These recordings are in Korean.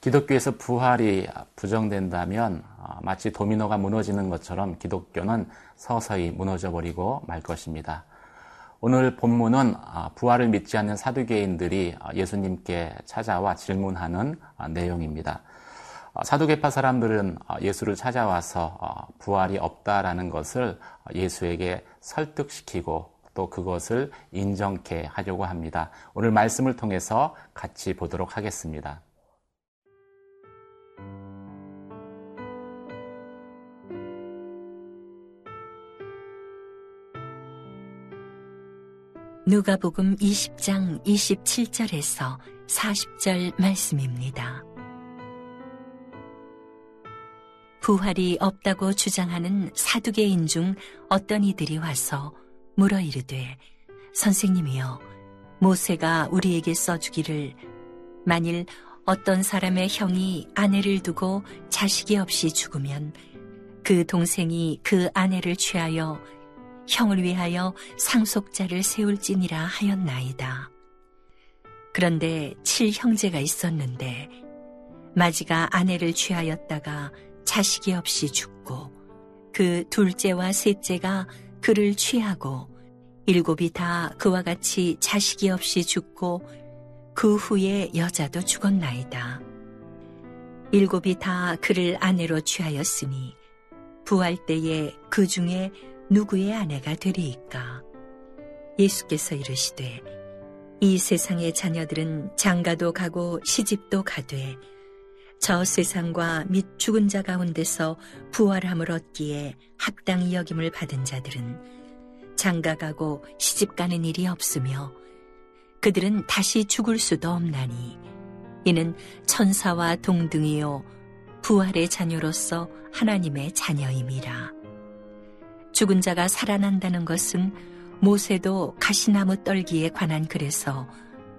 기독교에서 부활이 부정된다면 어, 마치 도미노가 무너지는 것처럼 기독교는 서서히 무너져 버리고 말 것입니다. 오늘 본문은 어, 부활을 믿지 않는 사두개인들이 어, 예수님께 찾아와 질문하는 내용입니다. 사두개파 사람들은 예수를 찾아와서 부활이 없다라는 것을 예수에게 설득시키고 또 그것을 인정케 하려고 합니다. 오늘 말씀을 통해서 같이 보도록 하겠습니다. 누가복음 20장 27절에서 40절 말씀입니다. 부활이 없다고 주장하는 사두개인 중 어떤 이들이 와서 물어 이르되 선생님이여 모세가 우리에게 써주기를 만일 어떤 사람의 형이 아내를 두고 자식이 없이 죽으면 그 동생이 그 아내를 취하여 형을 위하여 상속자를 세울지니라 하였나이다. 그런데 칠 형제가 있었는데 마지가 아내를 취하였다가 자식이 없이 죽고 그 둘째와 셋째가 그를 취하고 일곱이 다 그와 같이 자식이 없이 죽고 그 후에 여자도 죽었나이다. 일곱이 다 그를 아내로 취하였으니 부활 때에 그 중에 누구의 아내가 되리이까? 예수께서 이르시되 이 세상의 자녀들은 장가도 가고 시집도 가되 저 세상과 및 죽은 자 가운데서 부활함을 얻기에 합당히 여김을 받은 자들은 장가 가고 시집 가는 일이 없으며 그들은 다시 죽을 수도 없나니 이는 천사와 동등이요 부활의 자녀로서 하나님의 자녀임이라. 죽은 자가 살아난다는 것은 모세도 가시나무 떨기에 관한 글에서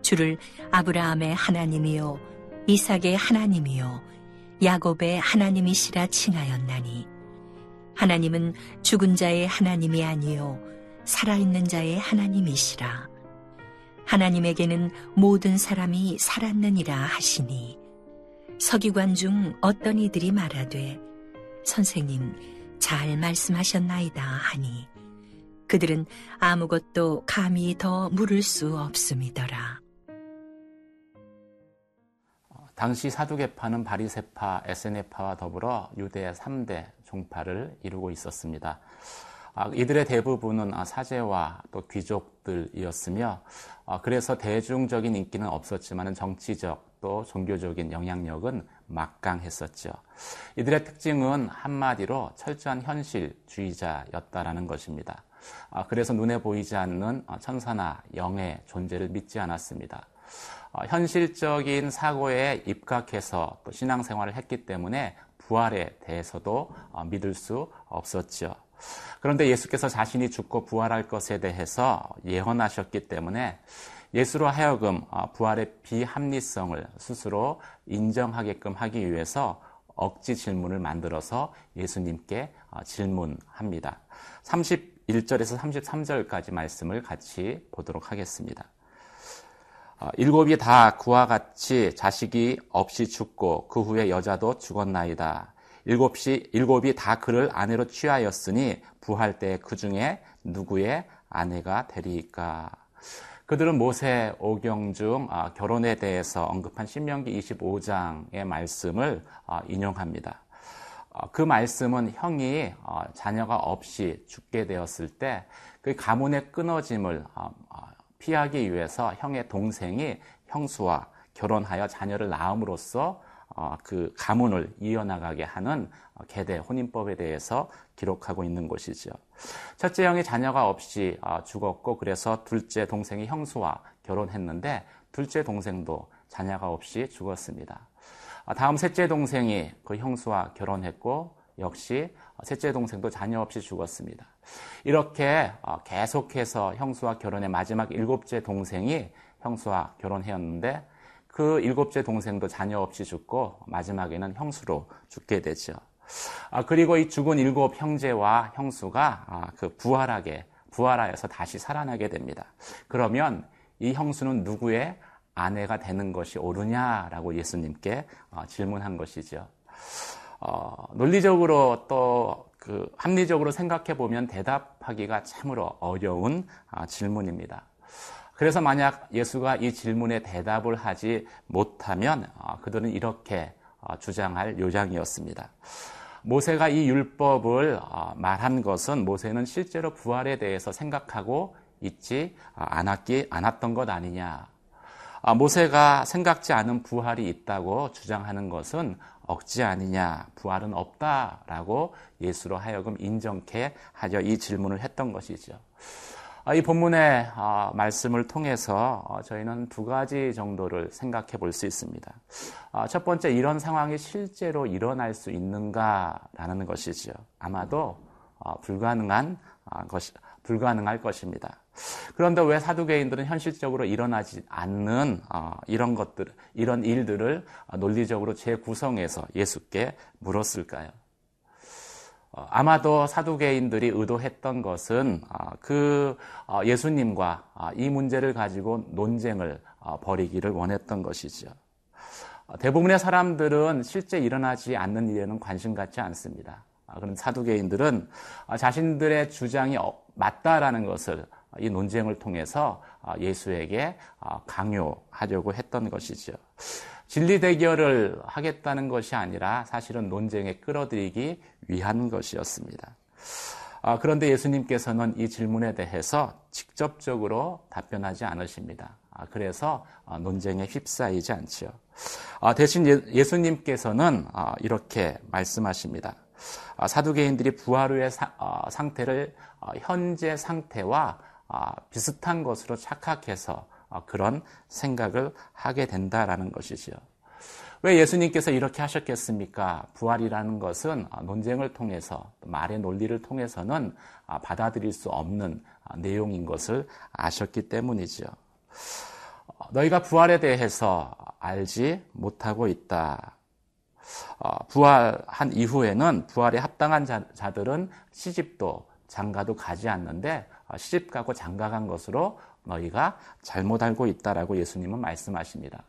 주를 아브라함의 하나님이요 이삭의 하나님이요 야곱의 하나님이시라 칭하였나니. 하나님은 죽은 자의 하나님이 아니요 살아있는 자의 하나님이시라. 하나님에게는 모든 사람이 살았느니라 하시니. 서기관 중 어떤 이들이 말하되 선생님 잘 말씀하셨나이다 하니 그들은 아무것도 감히 더 물을 수 없음이더라. 당시 사두개파는 바리세파, 에세네파와 더불어 유대 3대 종파를 이루고 있었습니다. 아, 이들의 대부분은 아, 사제와 또 귀족들이었으며 아, 그래서 대중적인 인기는 없었지만 정치적 또 종교적인 영향력은 막강했었죠. 이들의 특징은 한마디로 철저한 현실주의자였다라는 것입니다. 아, 그래서 눈에 보이지 않는 천사나 영의 존재를 믿지 않았습니다. 아, 현실적인 사고에 입각해서 또 신앙생활을 했기 때문에 부활에 대해서도 어, 믿을 수 없었죠. 그런데 예수께서 자신이 죽고 부활할 것에 대해서 예언하셨기 때문에 예수로 하여금 어, 부활의 비합리성을 스스로 인정하게끔 하기 위해서 억지 질문을 만들어서 예수님께 어, 질문합니다. 31절에서 33절까지 말씀을 같이 보도록 하겠습니다. 어, 일곱이 다 그와 같이 자식이 없이 죽고 그 후에 여자도 죽었나이다. 일곱이, 일곱이 다 그를 아내로 취하였으니 부할 때 그 중에 누구의 아내가 되리까? 그들은 모세 오경 중 아, 결혼에 대해서 언급한 신명기 25장의 말씀을 아, 인용합니다. 아, 그 말씀은 형이 자녀가 없이 죽게 되었을 때 그 가문의 끊어짐을 피하기 위해서 형의 동생이 형수와 결혼하여 자녀를 낳음으로써 그 가문을 이어나가게 하는 계대 혼인법에 대해서 기록하고 있는 것이죠. 첫째 형이 자녀가 없이 아, 죽었고 그래서 둘째 동생이 형수와 결혼했는데 둘째 동생도 자녀가 없이 죽었습니다. 아, 다음 셋째 동생이 그 형수와 결혼했고 역시 셋째 동생도 자녀 없이 죽었습니다. 이렇게 아, 계속해서 형수와 결혼해 마지막 일곱째 동생이 형수와 결혼했는데 그 일곱째 동생도 자녀 없이 죽고 마지막에는 형수로 죽게 되죠. 아, 그리고 이 죽은 일곱 형제와 형수가 아, 그 부활하게 부활하여서 다시 살아나게 됩니다. 그러면 이 형수는 누구의 아내가 되는 것이 옳으냐라고 예수님께 어, 질문한 것이죠. 어, 논리적으로 또 그 합리적으로 생각해 보면 대답하기가 참으로 어려운 아, 질문입니다. 그래서 만약 예수가 이 질문에 대답을 하지 못하면 어, 그들은 이렇게 어, 주장할 요장이었습니다. 모세가 이 율법을 어, 말한 것은 모세는 실제로 부활에 대해서 생각하고 있지 않았기 않았던 것 아니냐. 모세가 생각지 않은 부활이 있다고 주장하는 것은 억지 아니냐, 부활은 없다라고 예수로 하여금 인정케 하려 이 질문을 했던 것이죠. 아, 이 본문의 아, 말씀을 통해서 어, 저희는 두 가지 정도를 생각해 볼 수 있습니다. 아, 첫 번째, 이런 상황이 실제로 일어날 수 있는가라는 것이죠. 아마도 어, 불가능한 것이, 불가능할 것입니다. 그런데 왜 사두개인들은 현실적으로 일어나지 않는 어, 이런 것들, 이런 일들을 논리적으로 재구성해서 예수께 물었을까요? 어, 아마도 사두개인들이 의도했던 것은 어, 그 예수님과 이 문제를 가지고 논쟁을 벌이기를 원했던 것이죠. 대부분의 사람들은 실제 일어나지 않는 일에는 관심 갖지 않습니다. 그런 사두개인들은 자신들의 주장이 맞다라는 것을 이 논쟁을 통해서 아, 예수에게 아, 강요하려고 했던 것이죠. 진리 대결을 하겠다는 것이 아니라 사실은 논쟁에 끌어들이기 위한 것이었습니다. 아, 그런데 예수님께서는 이 질문에 대해서 직접적으로 답변하지 않으십니다. 그래서 논쟁에 휩싸이지 않지요. 대신 예, 예수님께서는 이렇게 말씀하십니다. 사두개인들이 부활 후의 상태를 현재 상태와 아, 비슷한 것으로 착각해서 아, 그런 생각을 하게 된다라는 것이지요. 왜 예수님께서 이렇게 하셨겠습니까? 부활이라는 것은 아, 논쟁을 통해서 말의 논리를 통해서는 받아들일 수 없는 내용인 것을 아셨기 때문이죠. 어, 너희가 부활에 대해서 알지 못하고 있다. 어, 부활한 이후에는 부활에 합당한 자들은 시집도 장가도 가지 않는데 어, 시집가고 장가간 것으로 너희가 잘못 알고 있다라고 예수님은 말씀하십니다.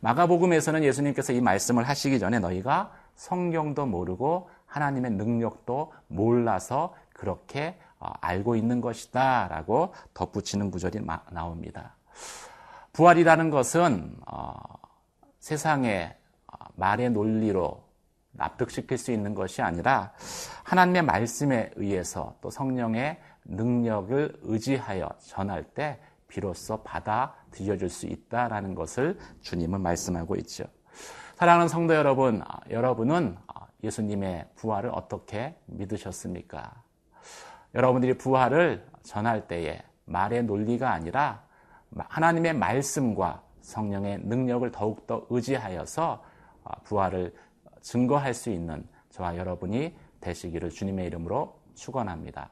마가복음에서는 예수님께서 이 말씀을 하시기 전에 너희가 성경도 모르고 하나님의 능력도 몰라서 그렇게 어, 알고 있는 것이다 라고 덧붙이는 구절이 나옵니다. 부활이라는 것은 어, 세상의 말의 논리로 납득시킬 수 있는 것이 아니라 하나님의 말씀에 의해서 또 성령의 능력을 의지하여 전할 때 비로소 받아들여질 수 있다라는 것을 주님은 말씀하고 있죠. 사랑하는 성도 여러분, 아, 여러분은 아, 예수님의 부활을 어떻게 믿으셨습니까? 여러분들이 부활을 전할 때에 말의 논리가 아니라 하나님의 말씀과 성령의 능력을 더욱더 의지하여서 아, 부활을 증거할 수 있는 저와 여러분이 되시기를 주님의 이름으로 축원합니다.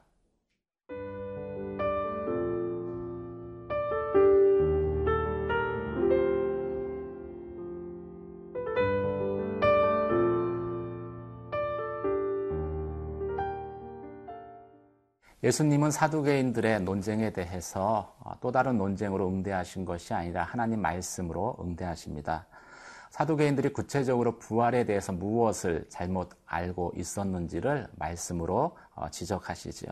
예수님은 사두개인들의 논쟁에 대해서 어, 또 다른 논쟁으로 응대하신 것이 아니라 하나님 말씀으로 응대하십니다. 사두개인들이 구체적으로 부활에 대해서 무엇을 잘못 알고 있었는지를 말씀으로 어, 지적하시지요.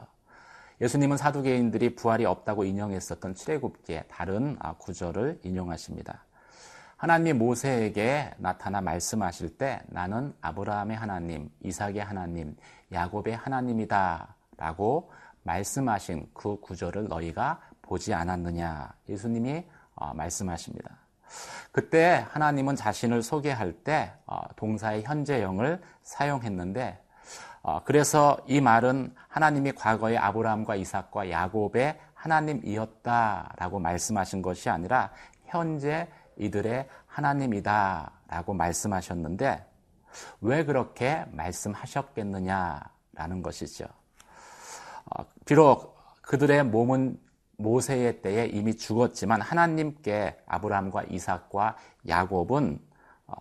예수님은 사두개인들이 부활이 없다고 인용했었던 출애굽기의 다른 아, 구절을 인용하십니다. 하나님이 모세에게 나타나 말씀하실 때 나는 아브라함의 하나님, 이삭의 하나님, 야곱의 하나님이다 라고 말씀하신 그 구절을 너희가 보지 않았느냐. 예수님이 어, 말씀하십니다. 그때 하나님은 자신을 소개할 때 어, 동사의 현재형을 사용했는데 어, 그래서 이 말은 하나님이 과거에 아브라함과 이삭과 야곱의 하나님이었다라고 말씀하신 것이 아니라 현재 이들의 하나님이다라고 말씀하셨는데 왜 그렇게 말씀하셨겠느냐라는 것이죠. 어, 비록 그들의 몸은 모세의 때에 이미 죽었지만 하나님께 아브라함과 이삭과 야곱은 어,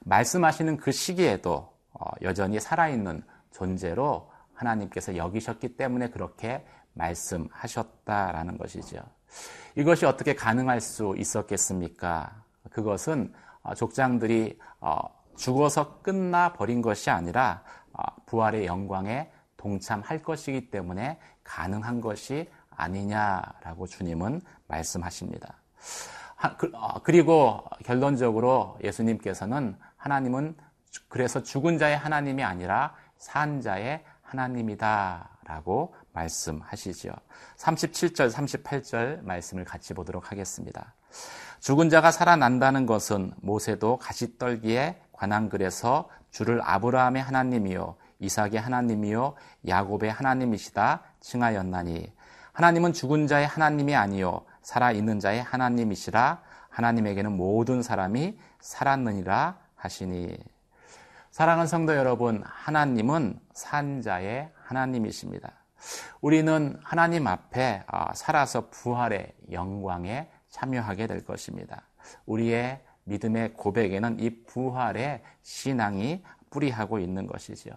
말씀하시는 그 시기에도 어, 여전히 살아있는 존재로 하나님께서 여기셨기 때문에 그렇게 말씀하셨다라는 것이죠. 이것이 어떻게 가능할 수 있었겠습니까? 그것은 어, 족장들이 어, 죽어서 끝나 버린 것이 아니라 어, 부활의 영광에 동참할 것이기 때문에 가능한 것이 아니냐라고 주님은 말씀하십니다. 그, 그리고 결론적으로 예수님께서는 하나님은 그래서 죽은 자의 하나님이 아니라 산 자의 하나님이다라고 말씀하시죠. 37절, 38절 말씀을 같이 보도록 하겠습니다. 죽은 자가 살아난다는 것은 모세도 가시떨기에 관한 글에서 주를 아브라함의 하나님이요 이삭의 하나님이요 야곱의 하나님이시다 칭하였나니 하나님은 죽은 자의 하나님이 아니요 살아 있는 자의 하나님이시라 하나님에게는 모든 사람이 살았느니라 하시니 사랑하는 성도 여러분 하나님은 산자의 하나님이십니다. 우리는 하나님 앞에 아, 살아서 부활의 영광에 참여하게 될 것입니다. 우리의 믿음의 고백에는 이 부활의 신앙이 뿌리하고 있는 것이지요.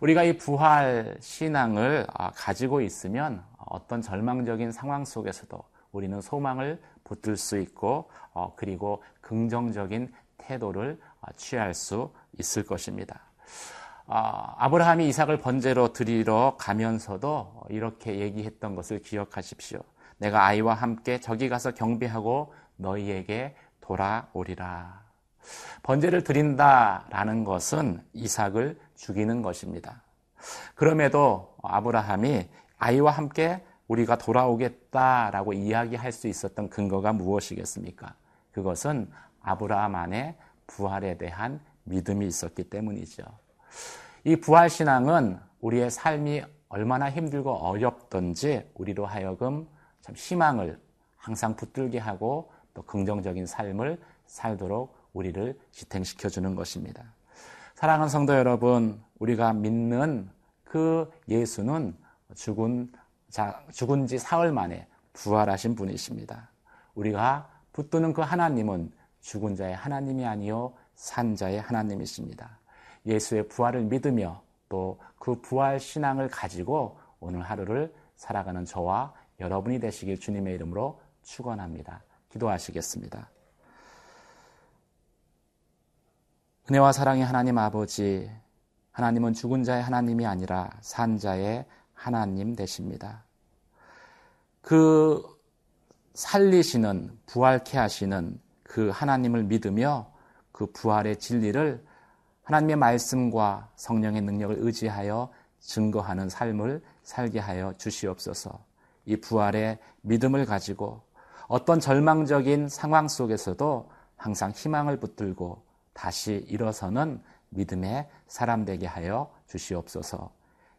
우리가 이 부활 신앙을 아, 가지고 있으면 어떤 절망적인 상황 속에서도 우리는 소망을 붙들 수 있고 어, 그리고 긍정적인 태도를 아, 취할 수 있을 것입니다. 아브라함이 이삭을 번제로 드리러 가면서도 이렇게 얘기했던 것을 기억하십시오. 내가 아이와 함께 저기 가서 경배하고 너희에게 돌아오리라. 번제를 드린다라는 것은 이삭을 죽이는 것입니다. 그럼에도 아브라함이 아이와 함께 우리가 돌아오겠다라고 이야기할 수 있었던 근거가 무엇이겠습니까? 그것은 아브라함 안에 부활에 대한 믿음이 있었기 때문이죠. 이 부활 신앙은 우리의 삶이 얼마나 힘들고 어렵던지 우리로 하여금 참 희망을 항상 붙들게 하고 또 긍정적인 삶을 살도록 우리를 지탱시켜 주는 것입니다. 사랑하는 성도 여러분, 우리가 믿는 그 예수는 죽은 자, 죽은 지 사흘 만에 부활하신 분이십니다. 우리가 붙드는 그 하나님은 죽은 자의 하나님이 아니요 산 자의 하나님이십니다. 예수의 부활을 믿으며 또 그 부활 신앙을 가지고 오늘 하루를 살아가는 저와 여러분이 되시길 주님의 이름으로 축원합니다. 기도하시겠습니다. 은혜와 사랑의 하나님 아버지, 하나님은 죽은 자의 하나님이 아니라 산 자의 하나님 되십니다. 그 살리시는, 부활케 하시는 그 하나님을 믿으며 그 부활의 진리를 하나님의 말씀과 성령의 능력을 의지하여 증거하는 삶을 살게 하여 주시옵소서. 이 부활의 믿음을 가지고 어떤 절망적인 상황 속에서도 항상 희망을 붙들고 다시 일어서는 믿음의 사람 되게 하여 주시옵소서.